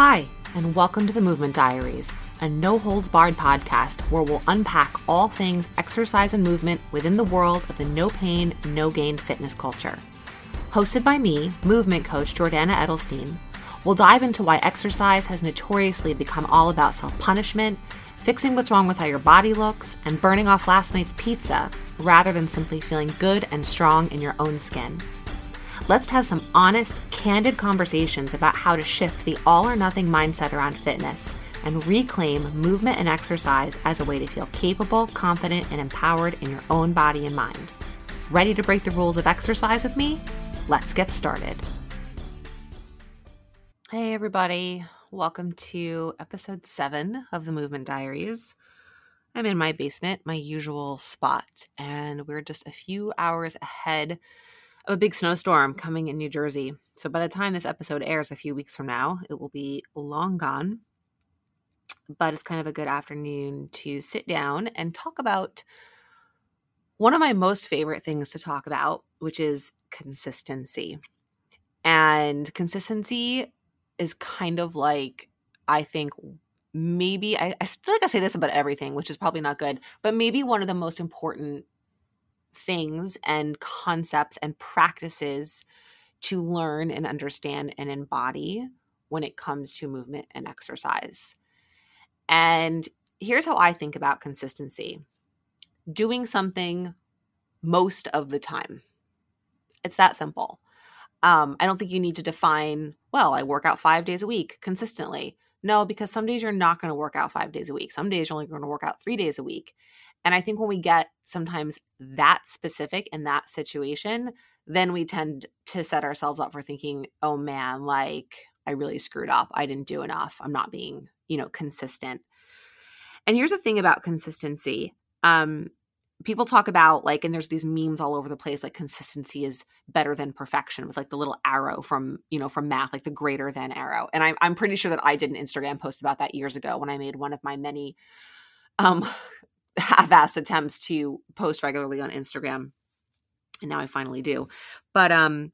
Hi, and welcome to the Movement Diaries, a no holds barred podcast where we'll unpack all things exercise and movement within the world of the no pain, no gain fitness culture. Hosted by me, movement coach Jordana Edelstein, we'll dive into why exercise has notoriously become all about self punishment, fixing what's wrong with how your body looks, and burning off last night's pizza rather than simply feeling good and strong in your own skin. Let's have some honest, candid conversations about how to shift the all or nothing mindset around fitness and reclaim movement and exercise as a way to feel capable, confident, and empowered in your own body and mind. Ready to break the rules of exercise with me? Let's get started. Hey, everybody. Welcome to episode seven of the Movement Diaries. I'm in my basement, my usual spot, and we're just a few hours ahead of a big snowstorm coming in New Jersey. So by the time this episode airs a few weeks from now, it will be long gone. But it's kind of a good afternoon to sit down and talk about one of my most favorite things to talk about, which is consistency. And consistency is kind of like, I think, maybe, I, I feel like I say this about everything, which is probably not good, but maybe one of the most important things and concepts and practices to learn and understand and embody when it comes to movement and exercise. And here's how I think about consistency doing something most of the time. It's that simple. Um, I don't think you need to define, well, I work out five days a week consistently. No, because some days you're not going to work out five days a week. Some days you're only going to work out three days a week. And I think when we get sometimes that specific in that situation, then we tend to set ourselves up for thinking, oh man, like I really screwed up. I didn't do enough. I'm not being, you know, consistent. And here's the thing about consistency. Um, people talk about like and there's these memes all over the place like consistency is better than perfection with like the little arrow from you know from math like the greater than arrow and i'm, I'm pretty sure that i did an instagram post about that years ago when i made one of my many um half-ass attempts to post regularly on Instagram. And now I finally do. But um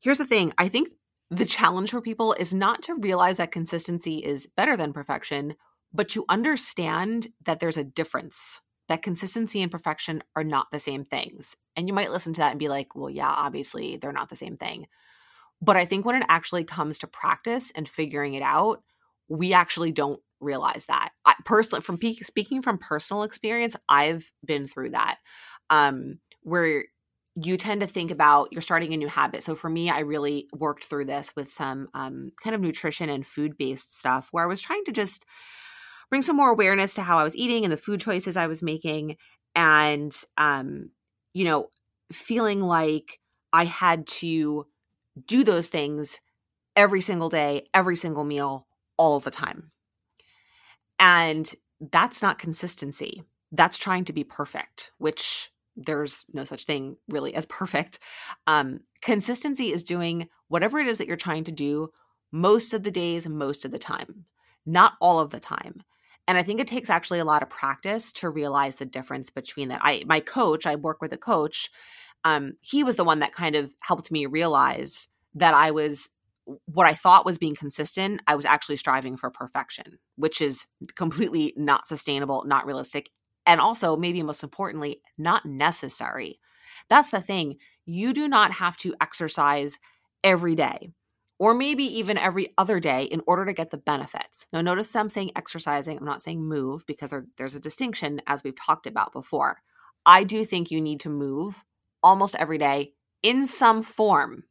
here's the thing. I think the challenge for people is not to realize that consistency is better than perfection, but to understand that there's a difference. That consistency and perfection are not the same things. And you might listen to that and be like, well, yeah, obviously they're not the same thing. But I think when it actually comes to practice and figuring it out, we actually don't realize that. I personally from speaking from personal experience, I've been through that. Um where you tend to think about you're starting a new habit. So for me, I really worked through this with some um, kind of nutrition and food based stuff where I was trying to just bring some more awareness to how I was eating and the food choices I was making. And, um, you know, feeling like I had to do those things every single day, every single meal, all of the time. And that's not consistency. That's trying to be perfect, which there's no such thing really as perfect. Um, consistency is doing whatever it is that you're trying to do most of the days, most of the time, not all of the time. And I think it takes actually a lot of practice to realize the difference between that. I my coach, I work with a coach. Um, he was the one that kind of helped me realize that I was what I thought was being consistent, I was actually striving for perfection, which is completely not sustainable, not realistic, and also, maybe most importantly, not necessary. That's the thing. You do not have to exercise every day or maybe even every other day in order to get the benefits. Now, notice I'm saying exercising, I'm not saying move because there's a distinction as we've talked about before. I do think you need to move almost every day in some form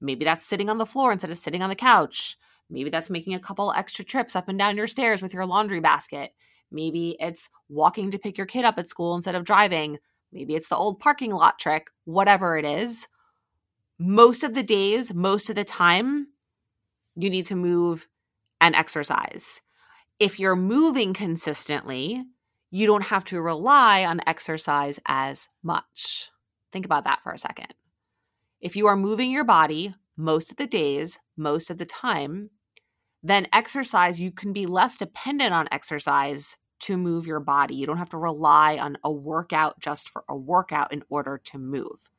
Maybe that's sitting on the floor instead of sitting on the couch. Maybe that's making a couple extra trips up and down your stairs with your laundry basket. Maybe it's walking to pick your kid up at school instead of driving. Maybe it's the old parking lot trick, whatever it is. Most of the days, most of the time, you need to move and exercise. If you're moving consistently, you don't have to rely on exercise as much. Think about that for a second. If you are moving your body most of the days, most of the time, then exercise, you can be less dependent on exercise to move your body. You don't have to rely on a workout just for a workout in order to move.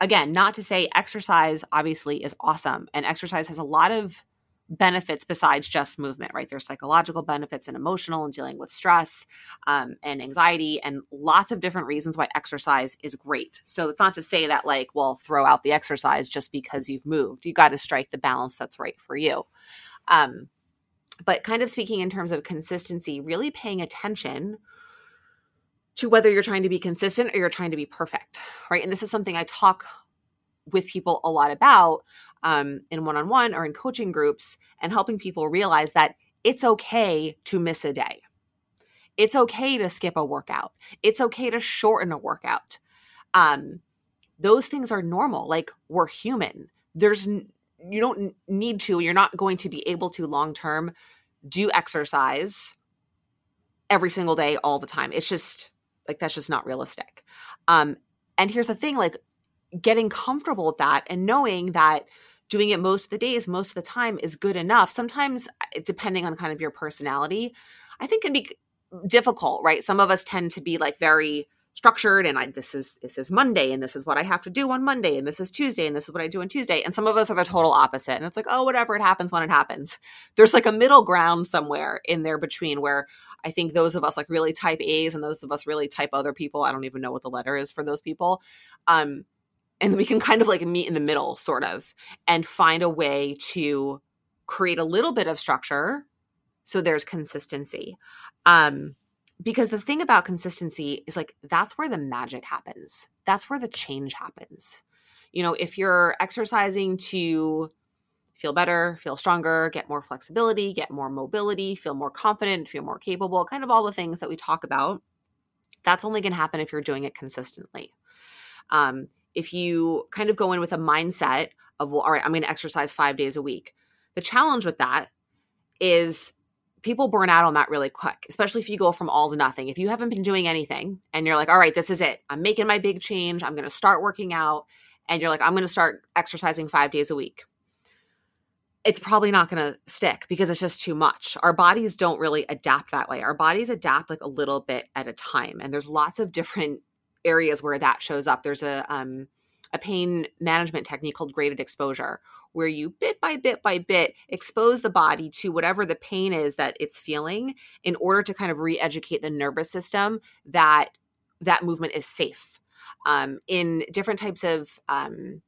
Again, not to say exercise obviously is awesome, and exercise has a lot of benefits besides just movement, right? There's psychological benefits and emotional and dealing with stress um, and anxiety and lots of different reasons why exercise is great. So it's not to say that, like, well, throw out the exercise just because you've moved. You got to strike the balance that's right for you. Um, but kind of speaking in terms of consistency, really paying attention to whether you're trying to be consistent or you're trying to be perfect, right? And this is something I talk with people a lot about um, in one on one or in coaching groups and helping people realize that it's okay to miss a day. It's okay to skip a workout. It's okay to shorten a workout. Um, those things are normal. Like we're human. There's you don't need to. You're not going to be able to long term do exercise every single day all the time. It's just like that's just not realistic. Um, and here's the thing: like getting comfortable with that and knowing that doing it most of the days, most of the time is good enough. Sometimes, depending on kind of your personality, I think can be difficult, right? Some of us tend to be like very structured and I, this is this is Monday and this is what I have to do on Monday and this is Tuesday and this is what I do on Tuesday and some of us are the total opposite and it's like oh whatever it happens when it happens. There's like a middle ground somewhere in there between where I think those of us like really type A's and those of us really type other people I don't even know what the letter is for those people um and we can kind of like meet in the middle sort of and find a way to create a little bit of structure so there's consistency. Um because the thing about consistency is like that's where the magic happens. That's where the change happens. You know if you're exercising to feel better feel stronger get more flexibility get more mobility feel more confident feel more capable kind of all the things that we talk about that's only going to happen if you're doing it consistently. Um, if you kind of go in with a mindset of, well, all right, I'm going to exercise five days a week. The challenge with that is people burn out on that really quick, especially if you go from all to nothing. If you haven't been doing anything and you're like, all right, this is it. I'm making my big change. I'm going to start working out. And you're like, I'm going to start exercising five days a week. It's probably not going to stick because it's just too much. Our bodies don't really adapt that way. Our bodies adapt like a little bit at a time. And there's lots of different areas where that shows up. There's a um, a pain management technique called graded exposure, where you bit by bit by bit expose the body to whatever the pain is that it's feeling in order to kind of re-educate the nervous system that that movement is safe. Um, in different types of um,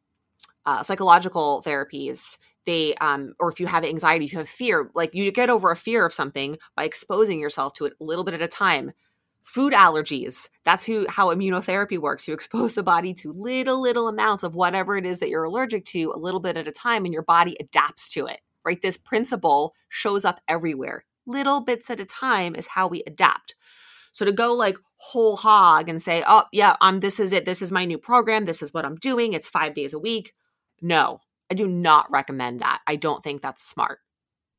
uh, psychological therapies, they um, or if you have anxiety, if you have fear, like you get over a fear of something by exposing yourself to it a little bit at a time food allergies. That's who how immunotherapy works. You expose the body to little little amounts of whatever it is that you're allergic to a little bit at a time and your body adapts to it right? This principle shows up everywhere. Little bits at a time is how we adapt. So to go like whole hog and say oh yeah um this is it. This is my new program. This is what i'm doing. It's 5 days a week. No i do not recommend that. I don't think that's smart.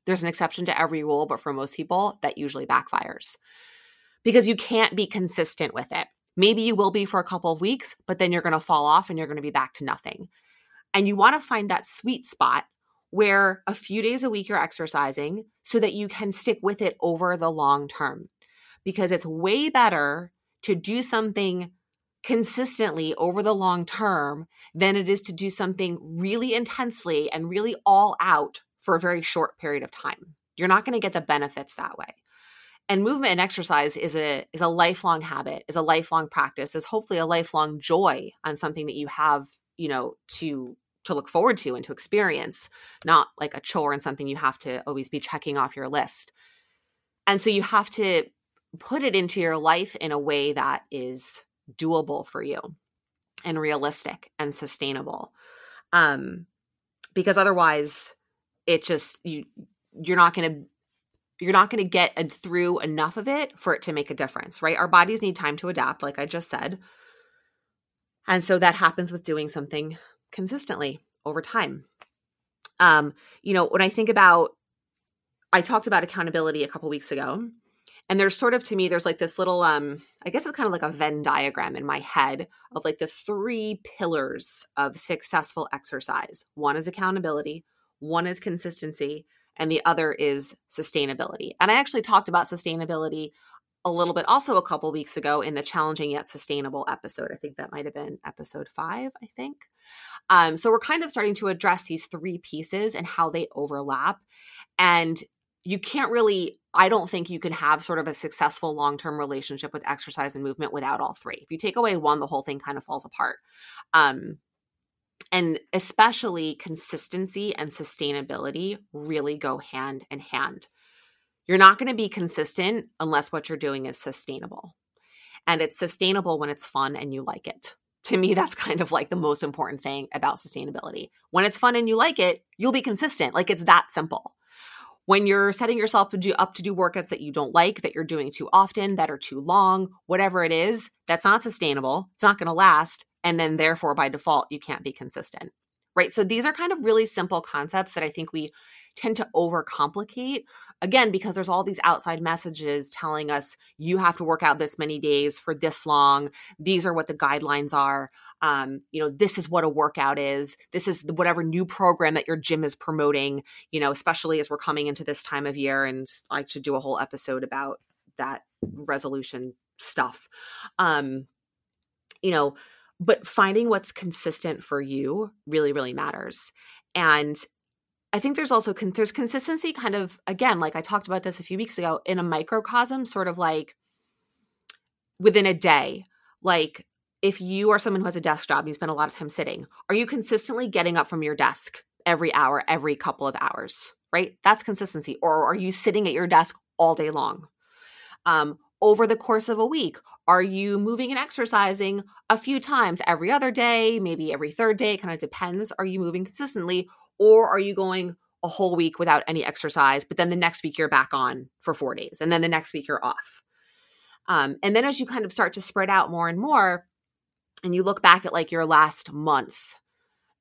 There's an exception to every rule but for most people that usually backfires because you can't be consistent with it. Maybe you will be for a couple of weeks, but then you're going to fall off and you're going to be back to nothing. And you want to find that sweet spot where a few days a week you're exercising so that you can stick with it over the long term. Because it's way better to do something consistently over the long term than it is to do something really intensely and really all out for a very short period of time. You're not going to get the benefits that way and movement and exercise is a is a lifelong habit is a lifelong practice is hopefully a lifelong joy on something that you have you know to to look forward to and to experience not like a chore and something you have to always be checking off your list. And so you have to put it into your life in a way that is doable for you and realistic and sustainable. Um because otherwise it just you you're not going to you're not going to get through enough of it for it to make a difference, right? Our bodies need time to adapt, like I just said. And so that happens with doing something consistently over time. Um, you know, when I think about, I talked about accountability a couple weeks ago, and there's sort of to me, there's like this little, um, I guess it's kind of like a Venn diagram in my head of like the three pillars of successful exercise. One is accountability, one is consistency, and the other is sustainability. And I actually talked about sustainability a little bit also a couple weeks ago in the challenging yet sustainable episode. I think that might have been episode five, I think. Um, so we're kind of starting to address these three pieces and how they overlap. And you can't really I don't think you can have sort of a successful long term relationship with exercise and movement without all three. If you take away one, the whole thing kind of falls apart. Um, and especially consistency and sustainability really go hand in hand. You're not going to be consistent unless what you're doing is sustainable. And it's sustainable when it's fun and you like it. To me, that's kind of like the most important thing about sustainability. When it's fun and you like it, you'll be consistent. Like it's that simple when you're setting yourself to do, up to do workouts that you don't like, that you're doing too often, that are too long, whatever it is, that's not sustainable. It's not going to last. And then, therefore, by default, you can't be consistent. Right. So, these are kind of really simple concepts that I think we tend to overcomplicate again because there's all these outside messages telling us you have to work out this many days for this long these are what the guidelines are um, you know this is what a workout is this is whatever new program that your gym is promoting you know especially as we're coming into this time of year and i should do a whole episode about that resolution stuff um you know but finding what's consistent for you really really matters. And I think there's also con- there's consistency kind of again like I talked about this a few weeks ago in a microcosm sort of like within a day. Like if you are someone who has a desk job and you spend a lot of time sitting are you consistently getting up from your desk every hour every couple of hours right? That's consistency. Or are you sitting at your desk all day long? Um, over the course of a week are you moving and exercising a few times every other day maybe every third day it kind of depends are you moving consistently or are you going a whole week without any exercise, but then the next week you're back on for four days, and then the next week you're off? Um, and then as you kind of start to spread out more and more, and you look back at like your last month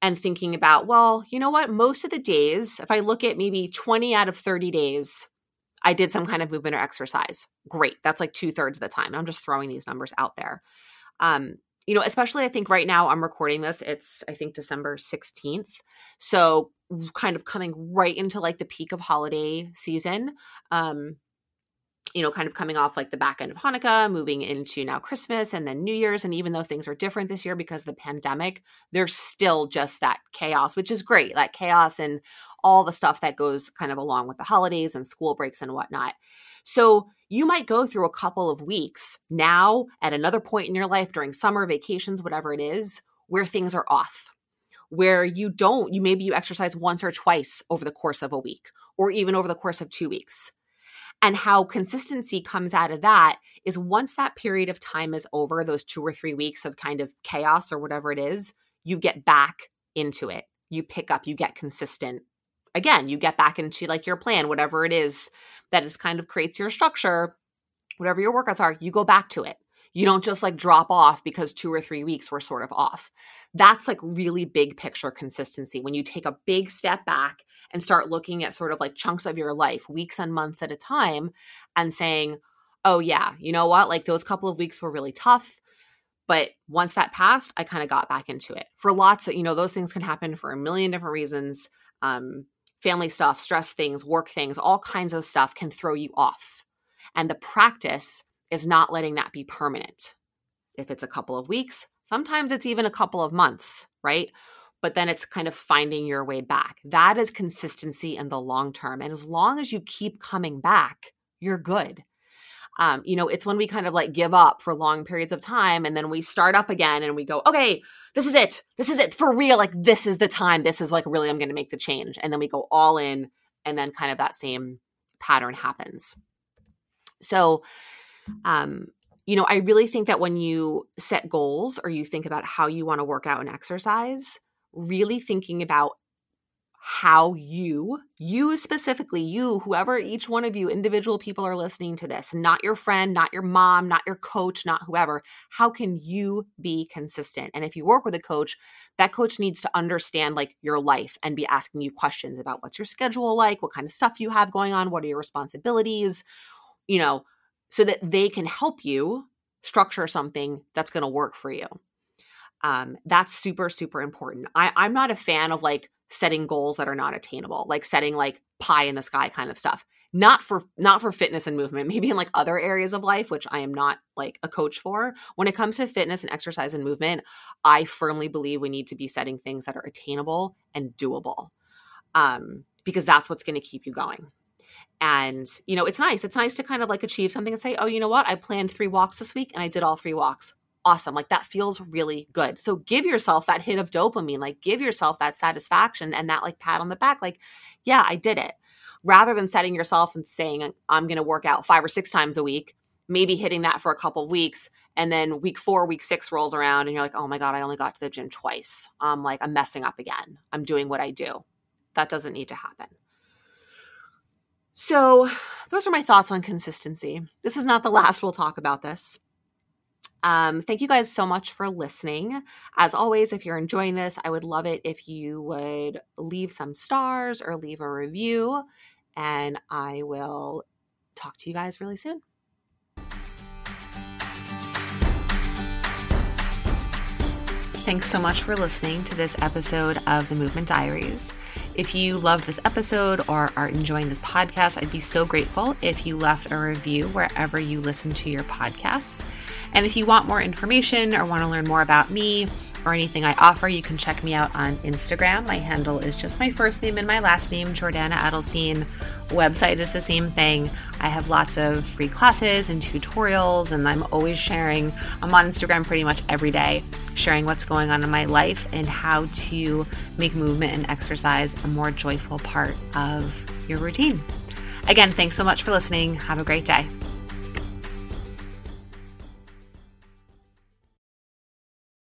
and thinking about, well, you know what? Most of the days, if I look at maybe 20 out of 30 days, I did some kind of movement or exercise. Great. That's like two thirds of the time. I'm just throwing these numbers out there. Um, you know, especially I think right now I'm recording this, it's I think December 16th. So kind of coming right into like the peak of holiday season. Um, you know, kind of coming off like the back end of Hanukkah, moving into now Christmas and then New Year's. And even though things are different this year because of the pandemic, there's still just that chaos, which is great. That chaos and all the stuff that goes kind of along with the holidays and school breaks and whatnot. So you might go through a couple of weeks now at another point in your life during summer vacations, whatever it is, where things are off, where you don't, you maybe you exercise once or twice over the course of a week or even over the course of two weeks. And how consistency comes out of that is once that period of time is over, those two or three weeks of kind of chaos or whatever it is, you get back into it. You pick up, you get consistent again, you get back into like your plan, whatever it is that is kind of creates your structure, whatever your workouts are, you go back to it. You don't just like drop off because two or three weeks were sort of off. That's like really big picture consistency when you take a big step back and start looking at sort of like chunks of your life, weeks and months at a time, and saying, oh, yeah, you know what? Like those couple of weeks were really tough. But once that passed, I kind of got back into it for lots of, you know, those things can happen for a million different reasons. Um, family stuff, stress things, work things, all kinds of stuff can throw you off. And the practice is not letting that be permanent. If it's a couple of weeks, sometimes it's even a couple of months, right? But then it's kind of finding your way back. That is consistency in the long term. And as long as you keep coming back, you're good. Um, you know, it's when we kind of like give up for long periods of time and then we start up again and we go, okay, this is it. This is it for real. Like, this is the time. This is like really, I'm going to make the change. And then we go all in, and then kind of that same pattern happens. So, um, you know, I really think that when you set goals or you think about how you want to work out and exercise, really thinking about how you, you specifically, you, whoever each one of you individual people are listening to this, not your friend, not your mom, not your coach, not whoever, how can you be consistent? And if you work with a coach, that coach needs to understand like your life and be asking you questions about what's your schedule like, what kind of stuff you have going on, what are your responsibilities, you know, so that they can help you structure something that's going to work for you. Um, that's super, super important. I, I'm not a fan of like setting goals that are not attainable, like setting like pie in the sky kind of stuff. Not for not for fitness and movement, maybe in like other areas of life, which I am not like a coach for. When it comes to fitness and exercise and movement, I firmly believe we need to be setting things that are attainable and doable. Um, because that's what's going to keep you going. And, you know, it's nice. It's nice to kind of like achieve something and say, oh, you know what? I planned three walks this week and I did all three walks. Awesome. Like that feels really good. So give yourself that hit of dopamine, like give yourself that satisfaction and that like pat on the back, like, yeah, I did it. Rather than setting yourself and saying, I'm going to work out five or six times a week, maybe hitting that for a couple of weeks. And then week four, week six rolls around and you're like, oh my God, I only got to the gym twice. I'm like, I'm messing up again. I'm doing what I do. That doesn't need to happen. So, those are my thoughts on consistency. This is not the last we'll talk about this. Um, thank you guys so much for listening. As always, if you're enjoying this, I would love it if you would leave some stars or leave a review, and I will talk to you guys really soon. Thanks so much for listening to this episode of the Movement Diaries. If you love this episode or are enjoying this podcast, I'd be so grateful if you left a review wherever you listen to your podcasts. And if you want more information or want to learn more about me or anything I offer, you can check me out on Instagram. My handle is just my first name and my last name, Jordana Adelstein. Website is the same thing. I have lots of free classes and tutorials, and I'm always sharing. I'm on Instagram pretty much every day, sharing what's going on in my life and how to make movement and exercise a more joyful part of your routine. Again, thanks so much for listening. Have a great day.